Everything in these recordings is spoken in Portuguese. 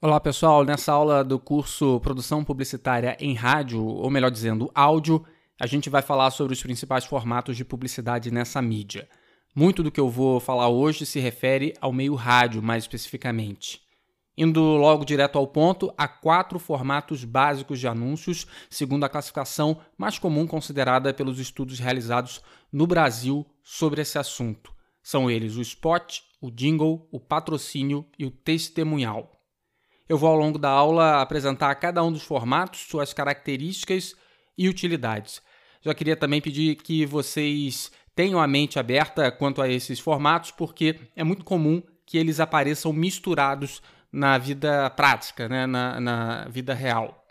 Olá pessoal, nessa aula do curso Produção Publicitária em Rádio, ou melhor dizendo, áudio, a gente vai falar sobre os principais formatos de publicidade nessa mídia. Muito do que eu vou falar hoje se refere ao meio rádio, mais especificamente. Indo logo direto ao ponto, há quatro formatos básicos de anúncios, segundo a classificação mais comum considerada pelos estudos realizados no Brasil sobre esse assunto. São eles o spot, o jingle, o patrocínio e o testemunhal. Eu vou ao longo da aula apresentar cada um dos formatos, suas características e utilidades. Já queria também pedir que vocês tenham a mente aberta quanto a esses formatos, porque é muito comum que eles apareçam misturados na vida prática, né? na, na vida real.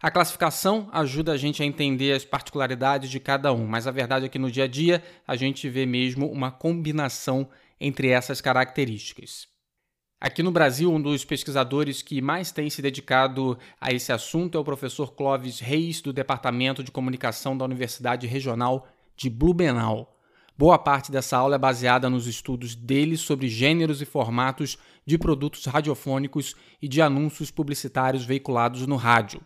A classificação ajuda a gente a entender as particularidades de cada um, mas a verdade é que no dia a dia a gente vê mesmo uma combinação entre essas características. Aqui no Brasil, um dos pesquisadores que mais tem se dedicado a esse assunto é o professor Clóvis Reis, do Departamento de Comunicação da Universidade Regional de Blumenau. Boa parte dessa aula é baseada nos estudos dele sobre gêneros e formatos de produtos radiofônicos e de anúncios publicitários veiculados no rádio.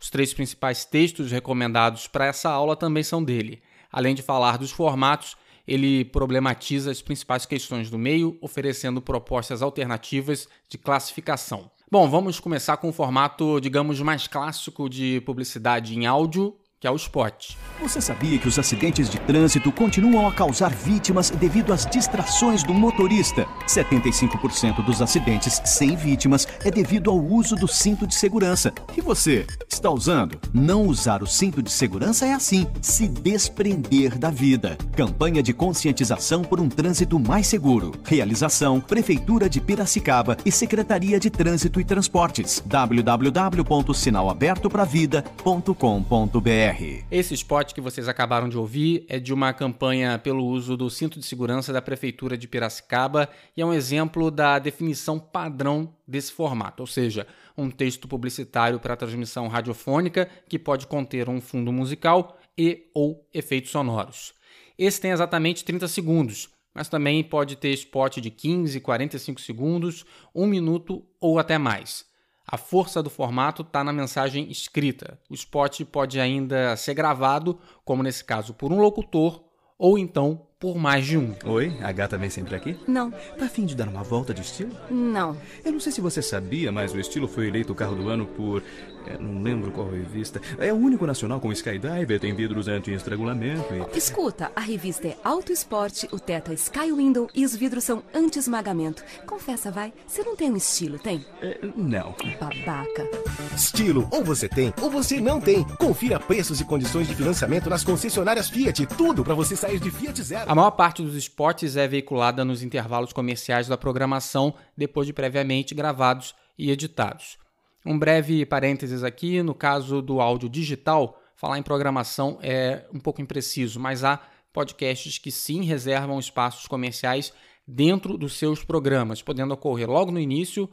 Os três principais textos recomendados para essa aula também são dele. Além de falar dos formatos, ele problematiza as principais questões do meio, oferecendo propostas alternativas de classificação. Bom, vamos começar com o formato, digamos, mais clássico de publicidade em áudio, que é o spot. Você sabia que os acidentes de trânsito continuam a causar vítimas devido às distrações do motorista? 75% dos acidentes sem vítimas é devido ao uso do cinto de segurança. E você, está usando? Não usar o cinto de segurança é assim, se desprender da vida. Campanha de conscientização por um trânsito mais seguro. Realização: Prefeitura de Piracicaba e Secretaria de Trânsito e Transportes. www.sinalabertopravida.com.br esse spot que vocês acabaram de ouvir é de uma campanha pelo uso do cinto de segurança da Prefeitura de Piracicaba e é um exemplo da definição padrão desse formato, ou seja, um texto publicitário para transmissão radiofônica que pode conter um fundo musical e ou efeitos sonoros. Esse tem exatamente 30 segundos, mas também pode ter spot de 15, 45 segundos, 1 minuto ou até mais. A força do formato está na mensagem escrita. O spot pode ainda ser gravado, como nesse caso, por um locutor ou então por mais de um. Oi, a gata vem sempre aqui? Não. Tá afim de dar uma volta de estilo? Não. Eu não sei se você sabia, mas o estilo foi eleito o carro do ano por é, não lembro qual revista. É o único nacional com Skydiver, tem vidros anti-estrangulamento e... Escuta, a revista é Auto Esporte, o teto é Sky Window e os vidros são anti-esmagamento. Confessa, vai, você não tem um estilo, tem? É, não. Babaca. Estilo, ou você tem, ou você não tem. Confira preços e condições de financiamento nas concessionárias Fiat. Tudo para você sair de Fiat Zero. A maior parte dos spots é veiculada nos intervalos comerciais da programação, depois de previamente gravados e editados. Um breve parênteses aqui, no caso do áudio digital, falar em programação é um pouco impreciso, mas há podcasts que sim reservam espaços comerciais dentro dos seus programas, podendo ocorrer logo no início,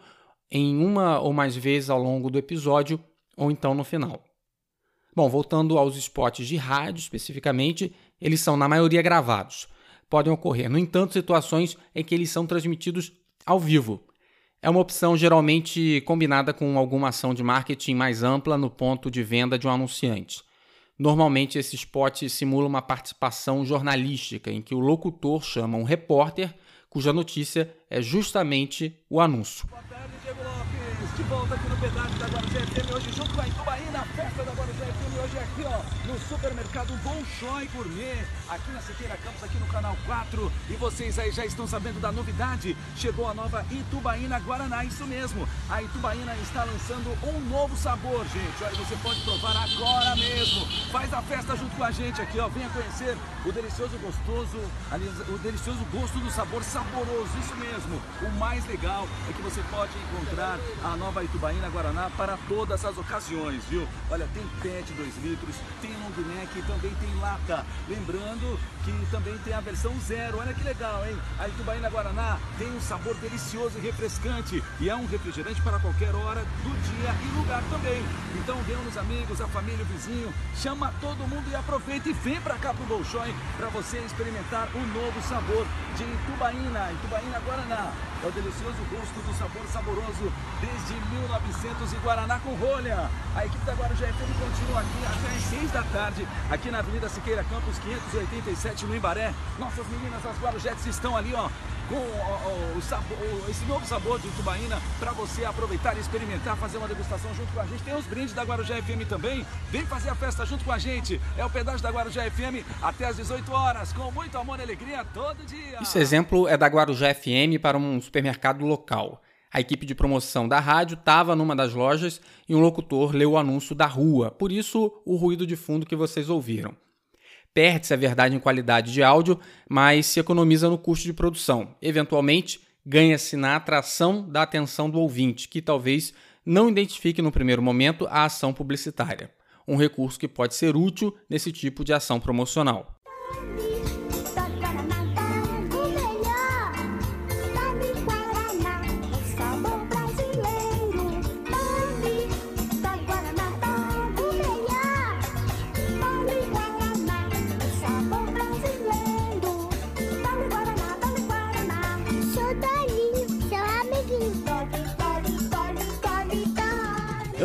em uma ou mais vezes ao longo do episódio, ou então no final. Bom, voltando aos spots de rádio especificamente, eles são na maioria gravados. Podem ocorrer, no entanto, situações em que eles são transmitidos ao vivo, é uma opção geralmente combinada com alguma ação de marketing mais ampla no ponto de venda de um anunciante. Normalmente, esse spot simula uma participação jornalística em que o locutor chama um repórter cuja notícia é justamente o anúncio. Boa tarde, Diego Lopes. De volta aqui no da FM, hoje junto com a Itubaína, festa da FM, hoje aqui, ó, no supermercado Bolshoi Gourmet, aqui na Siqueira Campos, aqui no canal 4. E vocês aí já estão sabendo da novidade. Chegou a nova Itubaína Guaraná, isso mesmo. A Itubaína está lançando um novo sabor, gente. Olha, você pode provar agora mesmo. Faz a festa junto com a gente aqui, ó. Venha conhecer o delicioso gostoso, o delicioso gosto do sabor saboroso, isso mesmo. O mais legal é que você pode encontrar a nova Itubaína Guaraná para todas as ocasiões, viu? Olha, tem PET 2 litros, tem long neck e também tem lata. Lembrando que também tem a versão zero. Olha que legal, hein? A Itubaína Guaraná tem um sabor delicioso e refrescante e é um refrigerante para qualquer hora do dia e lugar também. Então venham os amigos, a família, o vizinho, chama todo mundo e aproveita e vem para cá pro Bolshoi para você experimentar o novo sabor de Itubaína, Itubaína Guaraná. É o delicioso gosto do sabor saboroso desde 1900 e Guaraná com rolha. A equipe da Guarujá FM continua aqui até às 6 da tarde, aqui na Avenida Siqueira Campos 587 no Embaré. Nossas meninas, as Guarujetes, estão ali, ó, com o, o, sabor, esse novo sabor de tubaína para você aproveitar e experimentar, fazer uma degustação junto com a gente. Tem os brindes da Guarujá FM também. Vem fazer a festa junto com a gente. É o pedaço da Guarujá FM até às 18 horas, com muito amor e alegria todo dia. Esse exemplo é da Guarujá FM para um supermercado local. A equipe de promoção da rádio estava numa das lojas e um locutor leu o anúncio da rua, por isso o ruído de fundo que vocês ouviram. Perde-se a verdade em qualidade de áudio, mas se economiza no custo de produção. Eventualmente, ganha-se na atração da atenção do ouvinte, que talvez não identifique no primeiro momento a ação publicitária. Um recurso que pode ser útil nesse tipo de ação promocional.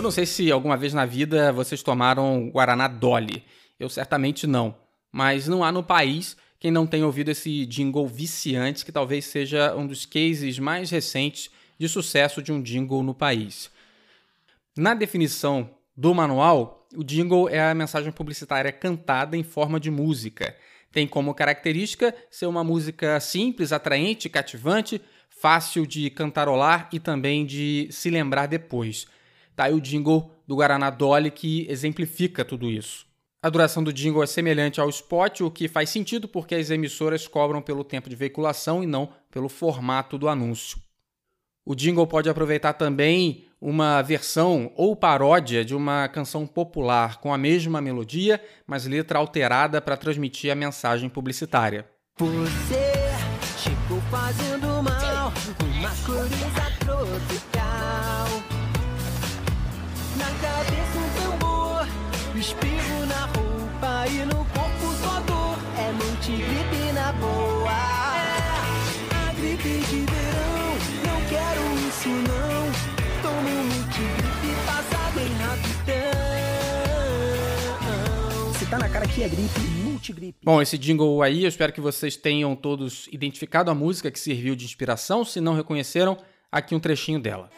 Não sei se alguma vez na vida vocês tomaram Guaraná Dolly. Eu certamente não. Mas não há no país quem não tenha ouvido esse jingle viciante, que talvez seja um dos cases mais recentes de sucesso de um jingle no país. Na definição do manual, o jingle é a mensagem publicitária cantada em forma de música. Tem como característica ser uma música simples, atraente, cativante, fácil de cantarolar e também de se lembrar depois. Tá aí o jingle do Guaraná Dolly que exemplifica tudo isso. A duração do jingle é semelhante ao spot, o que faz sentido porque as emissoras cobram pelo tempo de veiculação e não pelo formato do anúncio. O jingle pode aproveitar também uma versão ou paródia de uma canção popular com a mesma melodia, mas letra alterada para transmitir a mensagem publicitária. Você chegou fazendo mal, uma tropical espirro na roupa e no corpo só dor. É multigripe na boa. É a gripe de verão, não quero isso não. Tomo multigripe, passa bem rapidão. Se tá na cara que é gripe, multigripe. Bom, esse jingle aí, eu espero que vocês tenham todos identificado a música que serviu de inspiração. Se não reconheceram, aqui um trechinho dela.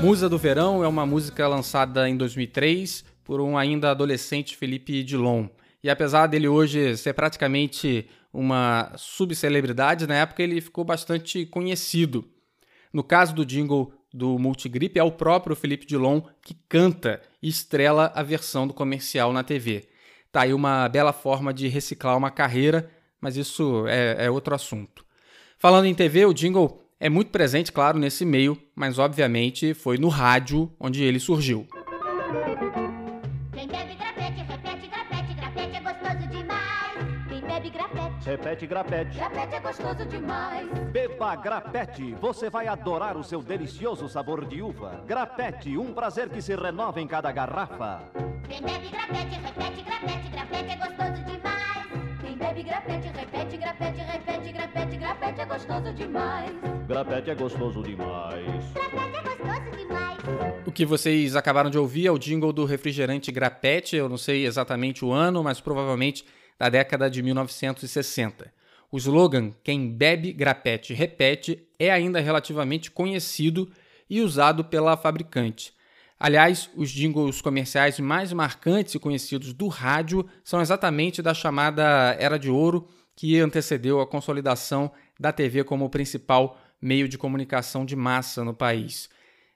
Musa do Verão é uma música lançada em 2003 por um ainda adolescente Felipe Dilon. E apesar dele hoje ser praticamente uma subcelebridade, na época ele ficou bastante conhecido. No caso do jingle do Multigrip, é o próprio Felipe Dilon que canta e estrela a versão do comercial na TV. Tá aí uma bela forma de reciclar uma carreira, mas isso é, é outro assunto. Falando em TV, o jingle é muito presente, claro, nesse meio, mas obviamente foi no rádio onde ele surgiu. Quem bebe grapete, repete, grapete, grapete é gostoso demais. Quem bebe grapete, repete, grapete, grapete é gostoso demais. Beba grapete, você vai adorar o seu delicioso sabor de uva. Grapete, um prazer que se renova em cada garrafa. Quem bebe grapete, repete, grapete, grapete é gostoso bebe grapete, repete, grapete, repete, grapete, grapete é gostoso demais. Grapete é gostoso demais. Grapete é gostoso demais. O que vocês acabaram de ouvir é o jingle do refrigerante Grapete, eu não sei exatamente o ano, mas provavelmente da década de 1960. O slogan Quem bebe grapete repete é ainda relativamente conhecido e usado pela fabricante. Aliás, os jingles comerciais mais marcantes e conhecidos do rádio são exatamente da chamada Era de Ouro, que antecedeu a consolidação da TV como principal meio de comunicação de massa no país.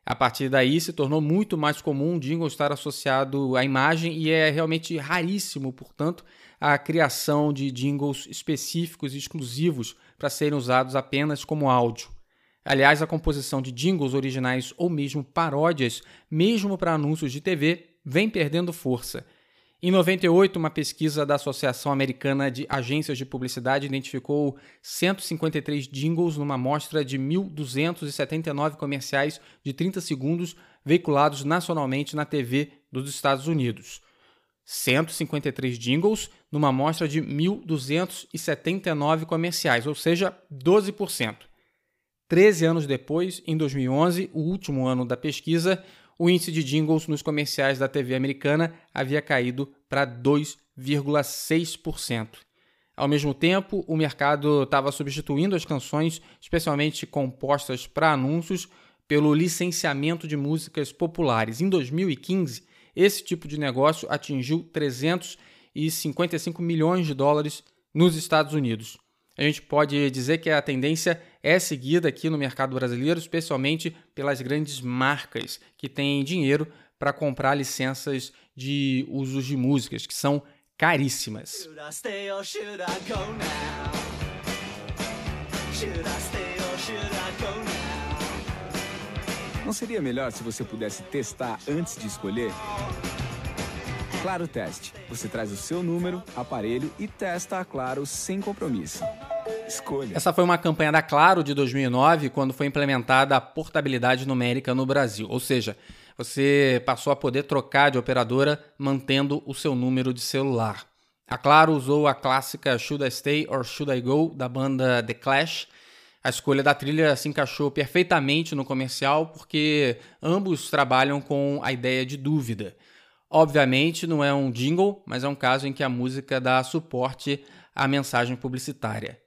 A partir daí se tornou muito mais comum o jingle estar associado à imagem e é realmente raríssimo, portanto, a criação de jingles específicos e exclusivos para serem usados apenas como áudio. Aliás, a composição de jingles originais ou mesmo paródias, mesmo para anúncios de TV, vem perdendo força. Em 98, uma pesquisa da Associação Americana de Agências de Publicidade identificou 153 jingles numa amostra de 1.279 comerciais de 30 segundos veiculados nacionalmente na TV dos Estados Unidos. 153 jingles numa amostra de 1.279 comerciais, ou seja, 12%. Treze anos depois, em 2011, o último ano da pesquisa, o índice de jingles nos comerciais da TV americana havia caído para 2,6%. Ao mesmo tempo, o mercado estava substituindo as canções, especialmente compostas para anúncios, pelo licenciamento de músicas populares. Em 2015, esse tipo de negócio atingiu 355 milhões de dólares nos Estados Unidos. A gente pode dizer que a tendência é seguida aqui no mercado brasileiro, especialmente pelas grandes marcas que têm dinheiro para comprar licenças de usos de músicas, que são caríssimas. Não seria melhor se você pudesse testar antes de escolher? Claro Teste. Você traz o seu número, aparelho e testa a Claro sem compromisso. Escolha. Essa foi uma campanha da Claro de 2009, quando foi implementada a portabilidade numérica no Brasil. Ou seja, você passou a poder trocar de operadora mantendo o seu número de celular. A Claro usou a clássica Should I Stay or Should I Go da banda The Clash. A escolha da trilha se encaixou perfeitamente no comercial porque ambos trabalham com a ideia de dúvida. Obviamente não é um jingle, mas é um caso em que a música dá suporte à mensagem publicitária.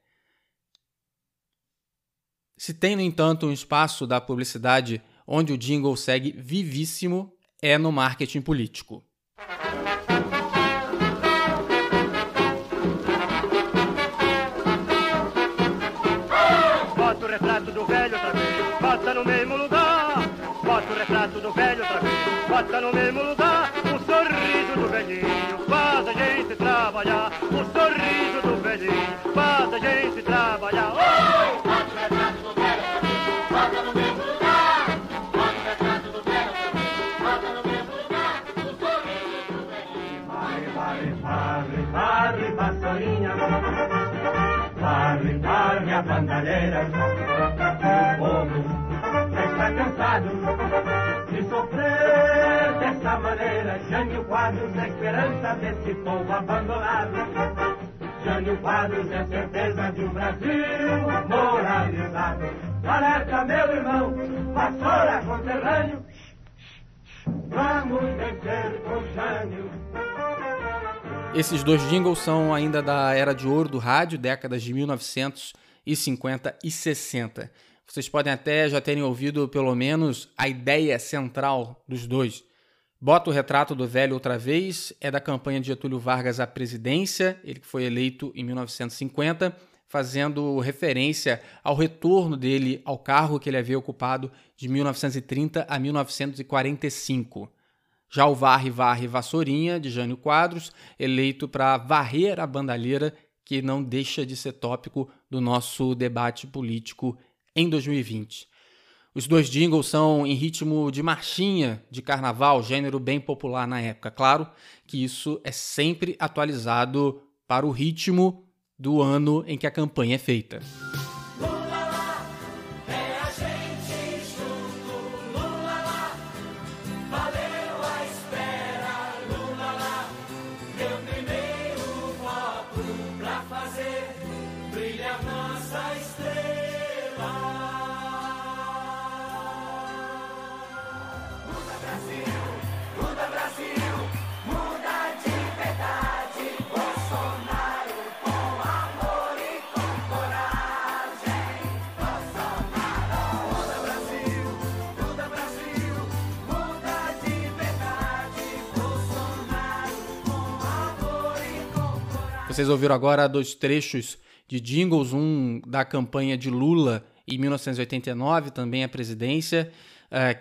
Se tem, no entanto, um espaço da publicidade onde o jingle segue vivíssimo, é no marketing político. Bota o retrato do velho outra vez, bota no mesmo lugar. Bota o retrato do velho outra vez, bota no mesmo lugar. O povo já está cansado de sofrer dessa maneira. Jânio Quadros é esperança desse povo abandonado. Jânio Quadros é certeza de um Brasil moralizado. Alerta, meu irmão, vassoura conterrâneo. Vamos vencer com Jânio. Esses dois jingles são ainda da era de ouro do rádio, décadas de 1950 e 60. Vocês podem até já terem ouvido pelo menos a ideia central dos dois. Bota o retrato do velho outra vez, é da campanha de Getúlio Vargas à presidência, ele que foi eleito em 1950, fazendo referência ao retorno dele ao cargo que ele havia ocupado de 1930 a 1945. Já o Varre Varre Vassourinha, de Jânio Quadros, eleito para varrer a bandalheira, que não deixa de ser tópico do nosso debate político em 2020. Os dois jingles são em ritmo de marchinha de carnaval, gênero bem popular na época. Claro que isso é sempre atualizado para o ritmo do ano em que a campanha é feita. Vocês ouviram agora dois trechos de jingles, um da campanha de Lula em 1989, também a presidência,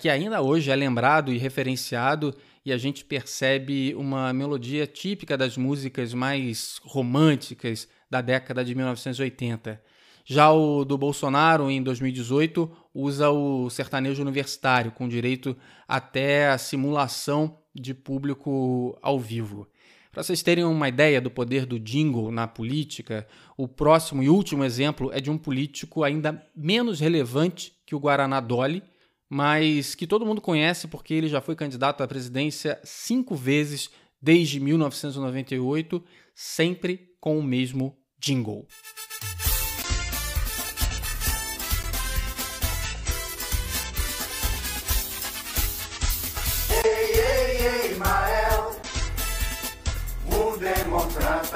que ainda hoje é lembrado e referenciado, e a gente percebe uma melodia típica das músicas mais românticas da década de 1980. Já o do Bolsonaro, em 2018, usa o sertanejo universitário, com direito até a simulação de público ao vivo. Para vocês terem uma ideia do poder do jingle na política, o próximo e último exemplo é de um político ainda menos relevante que o Guaraná Dolly, mas que todo mundo conhece porque ele já foi candidato à presidência cinco vezes desde 1998, sempre com o mesmo jingle.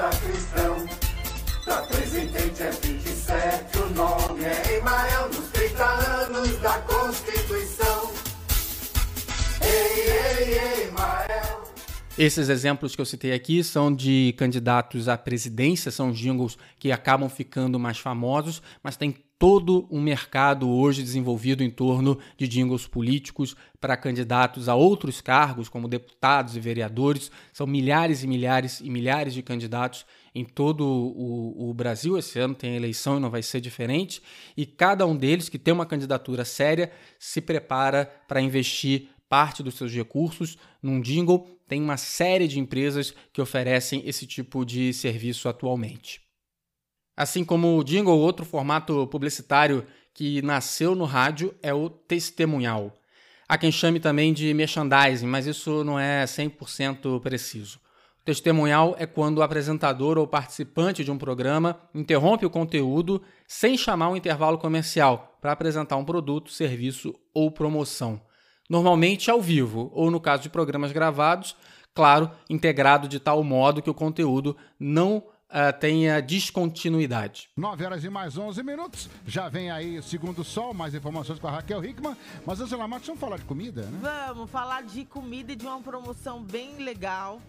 Democrata cristão. Da presidente é 27, o nome é Emael, nos 30 anos da Constituição. Ei, ei, Emael. Esses exemplos que eu citei aqui são de candidatos à presidência, são jingles que acabam ficando mais famosos, mas tem todo um mercado hoje desenvolvido em torno de jingles políticos para candidatos a outros cargos, como deputados e vereadores. São milhares e milhares e milhares de candidatos em todo o, o, Brasil. Esse ano tem eleição e não vai ser diferente. E cada um deles, que tem uma candidatura séria, se prepara para investir parte dos seus recursos num jingle. Tem uma série de empresas que oferecem esse tipo de serviço atualmente. Assim como o jingle, outro formato publicitário que nasceu no rádio é o testemunhal. Há quem chame também de merchandising, mas isso não é 100% preciso. O testemunhal é quando o apresentador ou participante de um programa interrompe o conteúdo sem chamar um intervalo comercial para apresentar um produto, serviço ou promoção. Normalmente ao vivo, ou no caso de programas gravados, claro, integrado de tal modo que o conteúdo não uh, tenha descontinuidade. 9 horas e mais 11 minutos. Já vem aí o segundo sol, mais informações com a Raquel Hickman. Mas, Angela Matos, vamos falar de comida, né? Vamos falar de comida e de uma promoção bem legal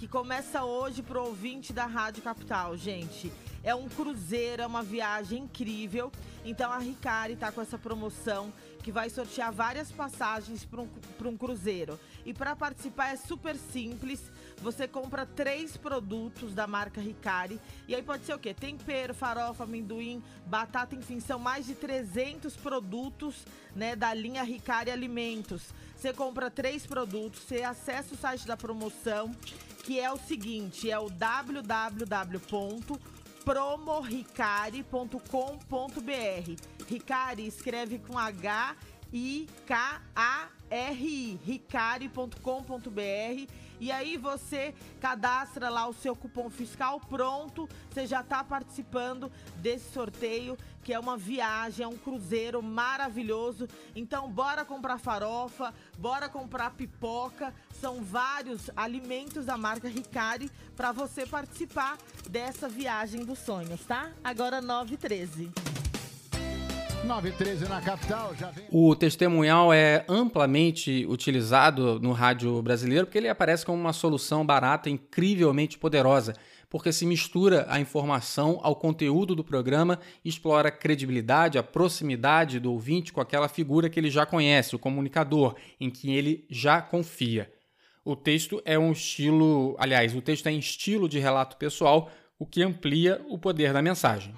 que começa hoje pro ouvinte da Rádio Capital, gente. É um cruzeiro, é uma viagem incrível. Então a Ricari tá com essa promoção que vai sortear várias passagens para um, um cruzeiro. E para participar é super simples. Você compra três produtos da marca Ricari. E aí pode ser o quê? Tempero, farofa, amendoim, batata, enfim, são mais de 300 produtos né, da linha Ricari Alimentos. Você compra três produtos, você acessa o site da promoção, que é o seguinte, é o www.promoricari.com.br. Ricari escreve com H I K A R I, ricari.com.br e aí você cadastra lá o seu cupom fiscal pronto, você já está participando desse sorteio que é uma viagem, é um cruzeiro maravilhoso. Então bora comprar farofa, bora comprar pipoca, são vários alimentos da marca Ricari para você participar dessa viagem dos sonhos, tá? Agora 9 13. 913 na capital, já vem. O testemunhal é amplamente utilizado no rádio brasileiro porque ele aparece como uma solução barata, incrivelmente poderosa, porque se mistura a informação ao conteúdo do programa explora a credibilidade, a proximidade do ouvinte com aquela figura que ele já conhece, o comunicador, em que ele já confia. O texto é um estilo, aliás, o texto é em estilo de relato pessoal, o que amplia o poder da mensagem.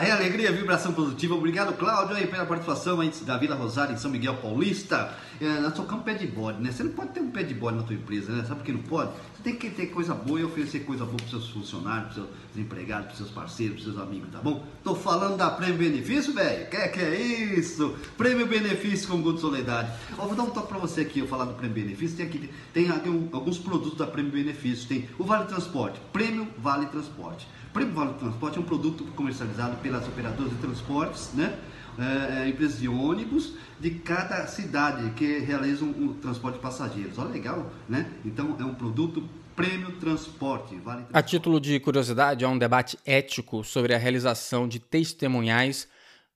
Epa! É alegria, vibração positiva. Obrigado, Cláudio, aí, pela participação aí da Vila Rosário, em São Miguel Paulista. É, nós tocamos pé de bode, né? Você não pode ter um pé de bode na tua empresa, né? Sabe por que não pode? Você tem que ter coisa boa e oferecer coisa boa para os seus funcionários, para os seus empregados, para os seus parceiros, para os seus amigos, tá bom? Tô falando da Prêmio Benefício, velho. Que que é isso? Prêmio Benefício com Guto Soledade. Ó, vou dar um toque para você aqui, eu falar do Prêmio Benefício. Tem aqui, tem aqui um, alguns produtos da Prêmio Benefício. Tem o Vale Transporte, Prêmio Vale Transporte. Prêmio Vale Transporte é um produto comercializado pelas operadoras de transportes, né? É, é, empresas de ônibus de cada cidade que realizam o transporte de passageiros. Olha legal, né? Então é um produto Prêmio Transporte. Vale. A título de curiosidade, há um debate ético sobre a realização de testemunhais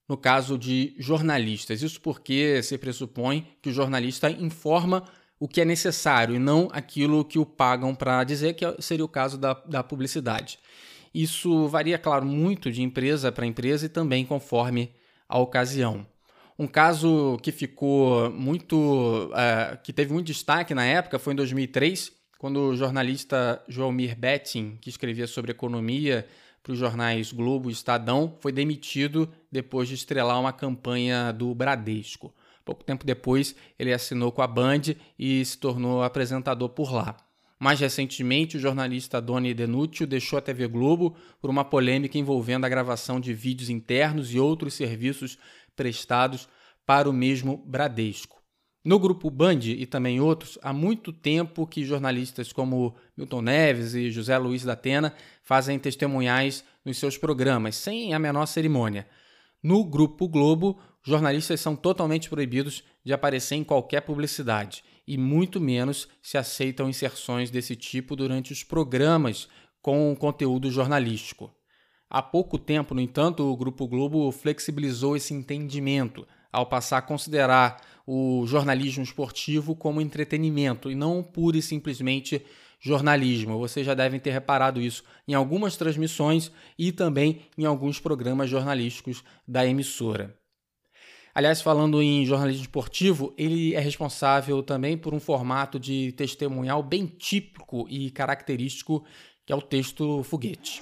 no caso de jornalistas. Isso porque se pressupõe que o jornalista informa o que é necessário e não aquilo que o pagam para dizer, que seria o caso da, da publicidade. Isso varia, claro, muito de empresa para empresa e também conforme a ocasião. Um caso que ficou muito. Uh, que teve muito destaque na época foi em 2003, quando o jornalista Joelmir Betting, que escrevia sobre economia para os jornais Globo e Estadão, foi demitido depois de estrelar uma campanha do Bradesco. Pouco tempo depois, ele assinou com a Band e se tornou apresentador por lá. Mais recentemente, o jornalista Doni Denúcio deixou a TV Globo por uma polêmica envolvendo a gravação de vídeos internos e outros serviços prestados para o mesmo Bradesco. No grupo Band e também outros, há muito tempo que jornalistas como Milton Neves e José Luiz da Atena fazem testemunhais nos seus programas, sem a menor cerimônia. No Grupo Globo, jornalistas são totalmente proibidos de aparecer em qualquer publicidade e muito menos se aceitam inserções desse tipo durante os programas com conteúdo jornalístico. Há pouco tempo, no entanto, o Grupo Globo flexibilizou esse entendimento ao passar a considerar o jornalismo esportivo como entretenimento e não pura e simplesmente jornalismo. Vocês já devem ter reparado isso em algumas transmissões e também em alguns programas jornalísticos da emissora. Aliás, falando em jornalismo esportivo, ele é responsável também por um formato de testemunhal bem típico e característico, que é o texto foguete.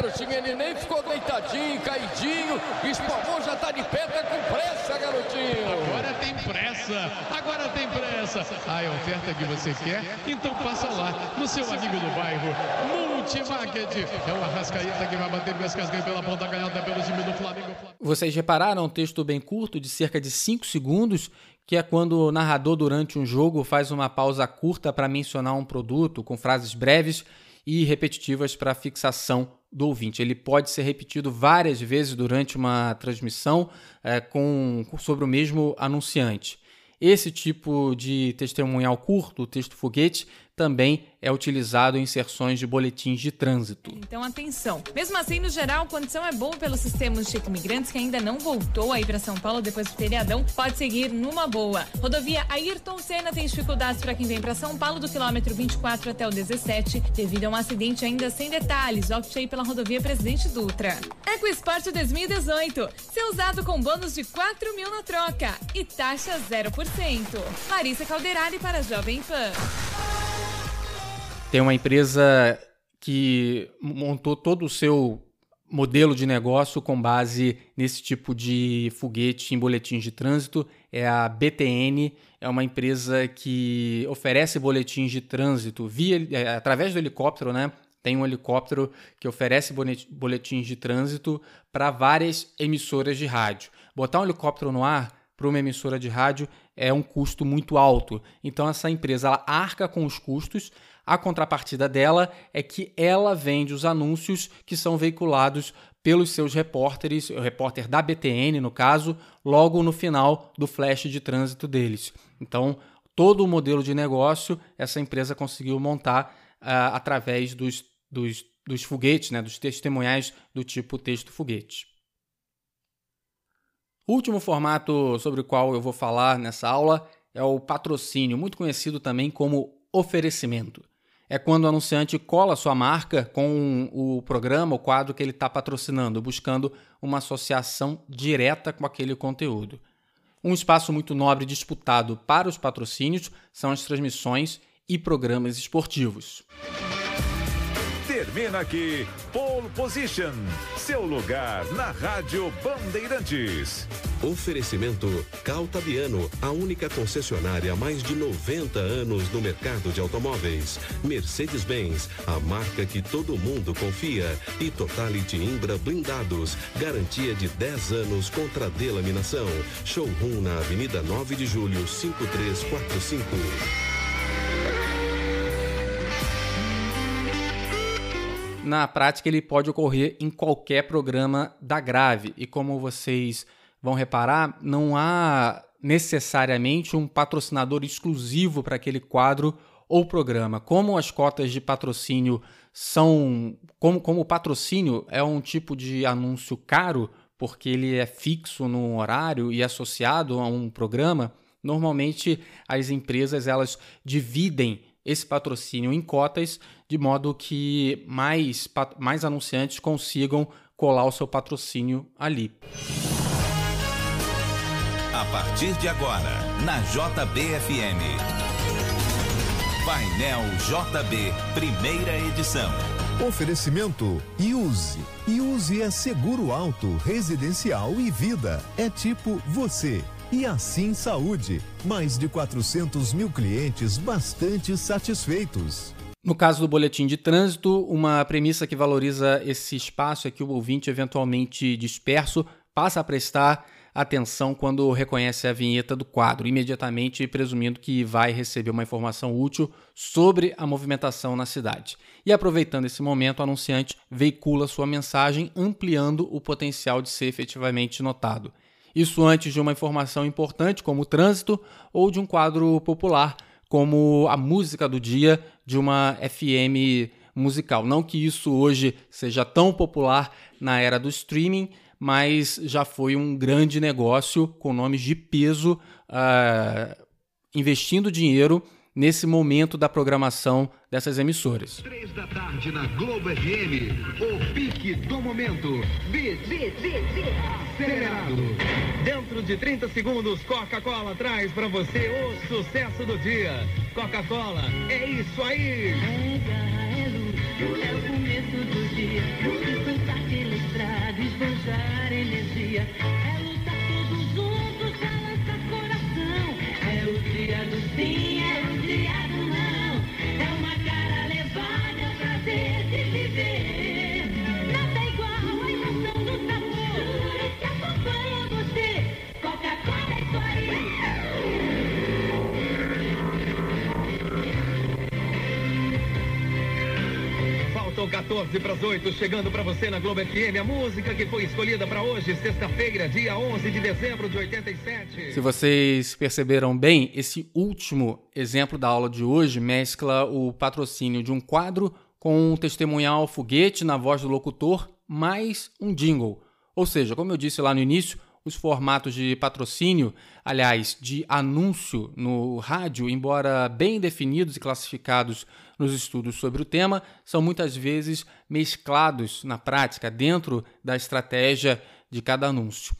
Garotinho, ele nem ficou deitadinho, caidinho, espalmou, já tá de pé, tá com pressa, garotinho. Agora tem pressa, agora tem pressa. Ah, é a oferta que você quer? Então passa lá, no seu amigo do bairro, Multimarket. É o Arrascaeta que vai bater Vescasgan pela ponta ganhada pelo time do Flamengo. Vocês repararam um texto bem curto, de cerca de 5 segundos, que é quando o narrador durante um jogo faz uma pausa curta para mencionar um produto com frases breves e repetitivas para fixação do ouvinte. Ele pode ser repetido várias vezes durante uma transmissão é, com, sobre o mesmo anunciante. Esse tipo de testemunhal curto, texto foguete, também é utilizado em inserções de boletins de trânsito. Então, atenção. Mesmo assim, no geral, a condição é boa pelo sistema dos Chico Migrantes, que ainda não voltou aí para São Paulo depois do feriadão, pode seguir numa boa. Rodovia Ayrton Senna tem dificuldades para quem vem para São Paulo do quilômetro 24 até o 17, devido a um acidente ainda sem detalhes. Opte aí pela rodovia Presidente Dutra. EcoSport 2018. Ser usado com bônus de 4 mil na troca e taxa 0%. Larissa Calderari para Jovem Pan. Tem uma empresa que montou todo o seu modelo de negócio com base nesse tipo de foguete em boletins de trânsito. É a BTN, é uma empresa que oferece boletins de trânsito via é, através do helicóptero, né? Tem um helicóptero que oferece boletins de trânsito para várias emissoras de rádio. Botar um helicóptero no ar para uma emissora de rádio é um custo muito alto. Então essa empresa ela arca com os custos, a contrapartida dela é que ela vende os anúncios que são veiculados pelos seus repórteres, o repórter da BTN, no caso, logo no final do flash de trânsito deles. Então, todo o modelo de negócio essa empresa conseguiu montar uh, através dos, dos, dos foguetes, né, dos testemunhais do tipo texto foguete. O último formato sobre o qual eu vou falar nessa aula é o patrocínio, muito conhecido também como oferecimento é quando o anunciante cola sua marca com o programa, o quadro que ele está patrocinando, buscando uma associação direta com aquele conteúdo. Um espaço muito nobre disputado para os patrocínios são as transmissões e programas esportivos. Termina aqui Pole Position, seu lugar na Rádio Bandeirantes. Oferecimento Caltabiano, a única concessionária há mais de 90 anos no mercado de automóveis. Mercedes-Benz, a marca que todo mundo confia. E Totality Imbra Blindados, garantia de 10 anos contra delaminação. Showroom na Avenida 9 de Julho, 5345. Na prática ele pode ocorrer em qualquer programa da Grave. E como vocês vão reparar, não há necessariamente um patrocinador exclusivo para aquele quadro ou programa. Como as cotas de patrocínio são. Como, como o patrocínio é um tipo de anúncio caro, porque ele é fixo no horário e associado a um programa, normalmente as empresas elas dividem esse patrocínio em cotas, de modo que mais, mais anunciantes consigam colar o seu patrocínio ali. A partir de agora, na JBFM. Painel JB, primeira edição. Oferecimento Use. Use é seguro alto, residencial e vida. É tipo você. E assim saúde. Mais de 400 mil clientes bastante satisfeitos. No caso do boletim de trânsito, uma premissa que valoriza esse espaço é que o ouvinte eventualmente disperso passa a prestar atenção quando reconhece a vinheta do quadro, imediatamente presumindo que vai receber uma informação útil sobre a movimentação na cidade. E aproveitando esse momento, o anunciante veicula sua mensagem, ampliando o potencial de ser efetivamente notado. Isso antes de uma informação importante, como o trânsito, ou de um quadro popular, como a música do dia de uma FM musical. Não que isso hoje seja tão popular na era do streaming, mas já foi um grande negócio com nomes de peso uh, investindo dinheiro nesse momento da programação dessas emissoras. Três da tarde na Globo FM, o pique do momento. Beat, beat, beat, beat. Acelerado. Dentro de 30 segundos, Coca-Cola traz para você o sucesso do dia. Coca-Cola, é isso aí. É o começo do dia. Despertar pela estrada, esbanjar energia. É lutar todos juntos, balançar coração. É o dia do sim, é Faltam 14 para as 8, chegando para você na Globo FM, a música que foi escolhida para hoje, sexta-feira, dia 11 de dezembro de 87. Se vocês perceberam bem, esse último exemplo da aula de hoje mescla o patrocínio de um quadro com um testemunhal foguete na voz do locutor, mais um jingle. Ou seja, como eu disse lá no início, os formatos de patrocínio, aliás, de anúncio no rádio, embora bem definidos e classificados nos estudos sobre o tema, são muitas vezes mesclados na prática dentro da estratégia de cada anúncio.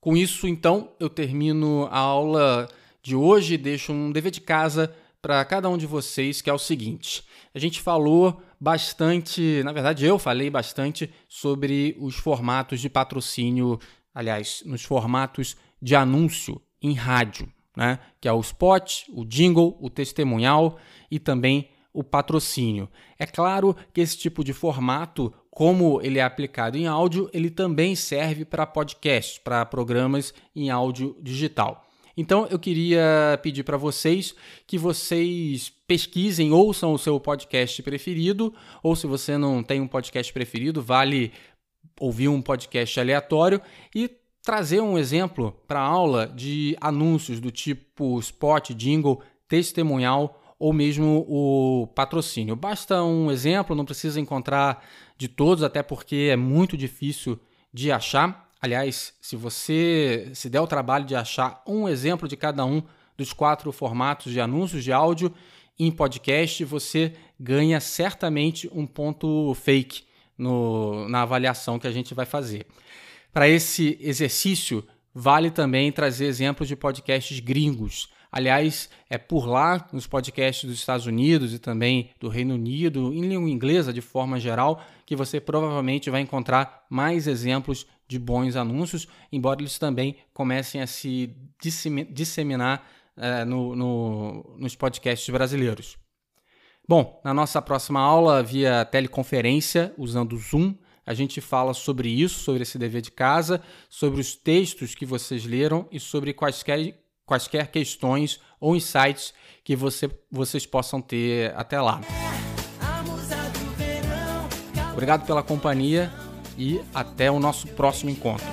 Com isso, então, eu termino a aula de hoje e deixo um dever de casa para cada um de vocês, que é o seguinte: a gente falou bastante, na verdade, eu falei bastante sobre os formatos de patrocínio, aliás, nos formatos de anúncio em rádio, né? Que é o spot, o jingle, o testemunhal e também o patrocínio. É claro que esse tipo de formato, como ele é aplicado em áudio, ele também serve para podcasts, para programas em áudio digital. Então eu queria pedir para vocês que vocês pesquisem, ouçam o seu podcast preferido, ou se você não tem um podcast preferido, vale ouvir um podcast aleatório e trazer um exemplo para aula de anúncios do tipo spot, jingle, testemunhal ou mesmo o patrocínio. Basta um exemplo, não precisa encontrar de todos, até porque é muito difícil de achar. Aliás, se você se der o trabalho de achar um exemplo de cada um dos quatro formatos de anúncios de áudio em podcast, você ganha certamente um ponto fake no, na avaliação que a gente vai fazer. Para esse exercício, vale também trazer exemplos de podcasts gringos. Aliás, é por lá, nos podcasts dos Estados Unidos e também do Reino Unido, em língua inglesa de forma geral, que você provavelmente vai encontrar mais exemplos de bons anúncios, embora eles também comecem a se disseminar é, no, no, nos podcasts brasileiros. Bom, na nossa próxima aula via teleconferência, usando o Zoom, a gente fala sobre isso, sobre esse dever de casa, sobre os textos que vocês leram e sobre quaisquer, quaisquer questões ou insights que você, vocês possam ter até lá. Obrigado pela companhia e até o nosso próximo encontro.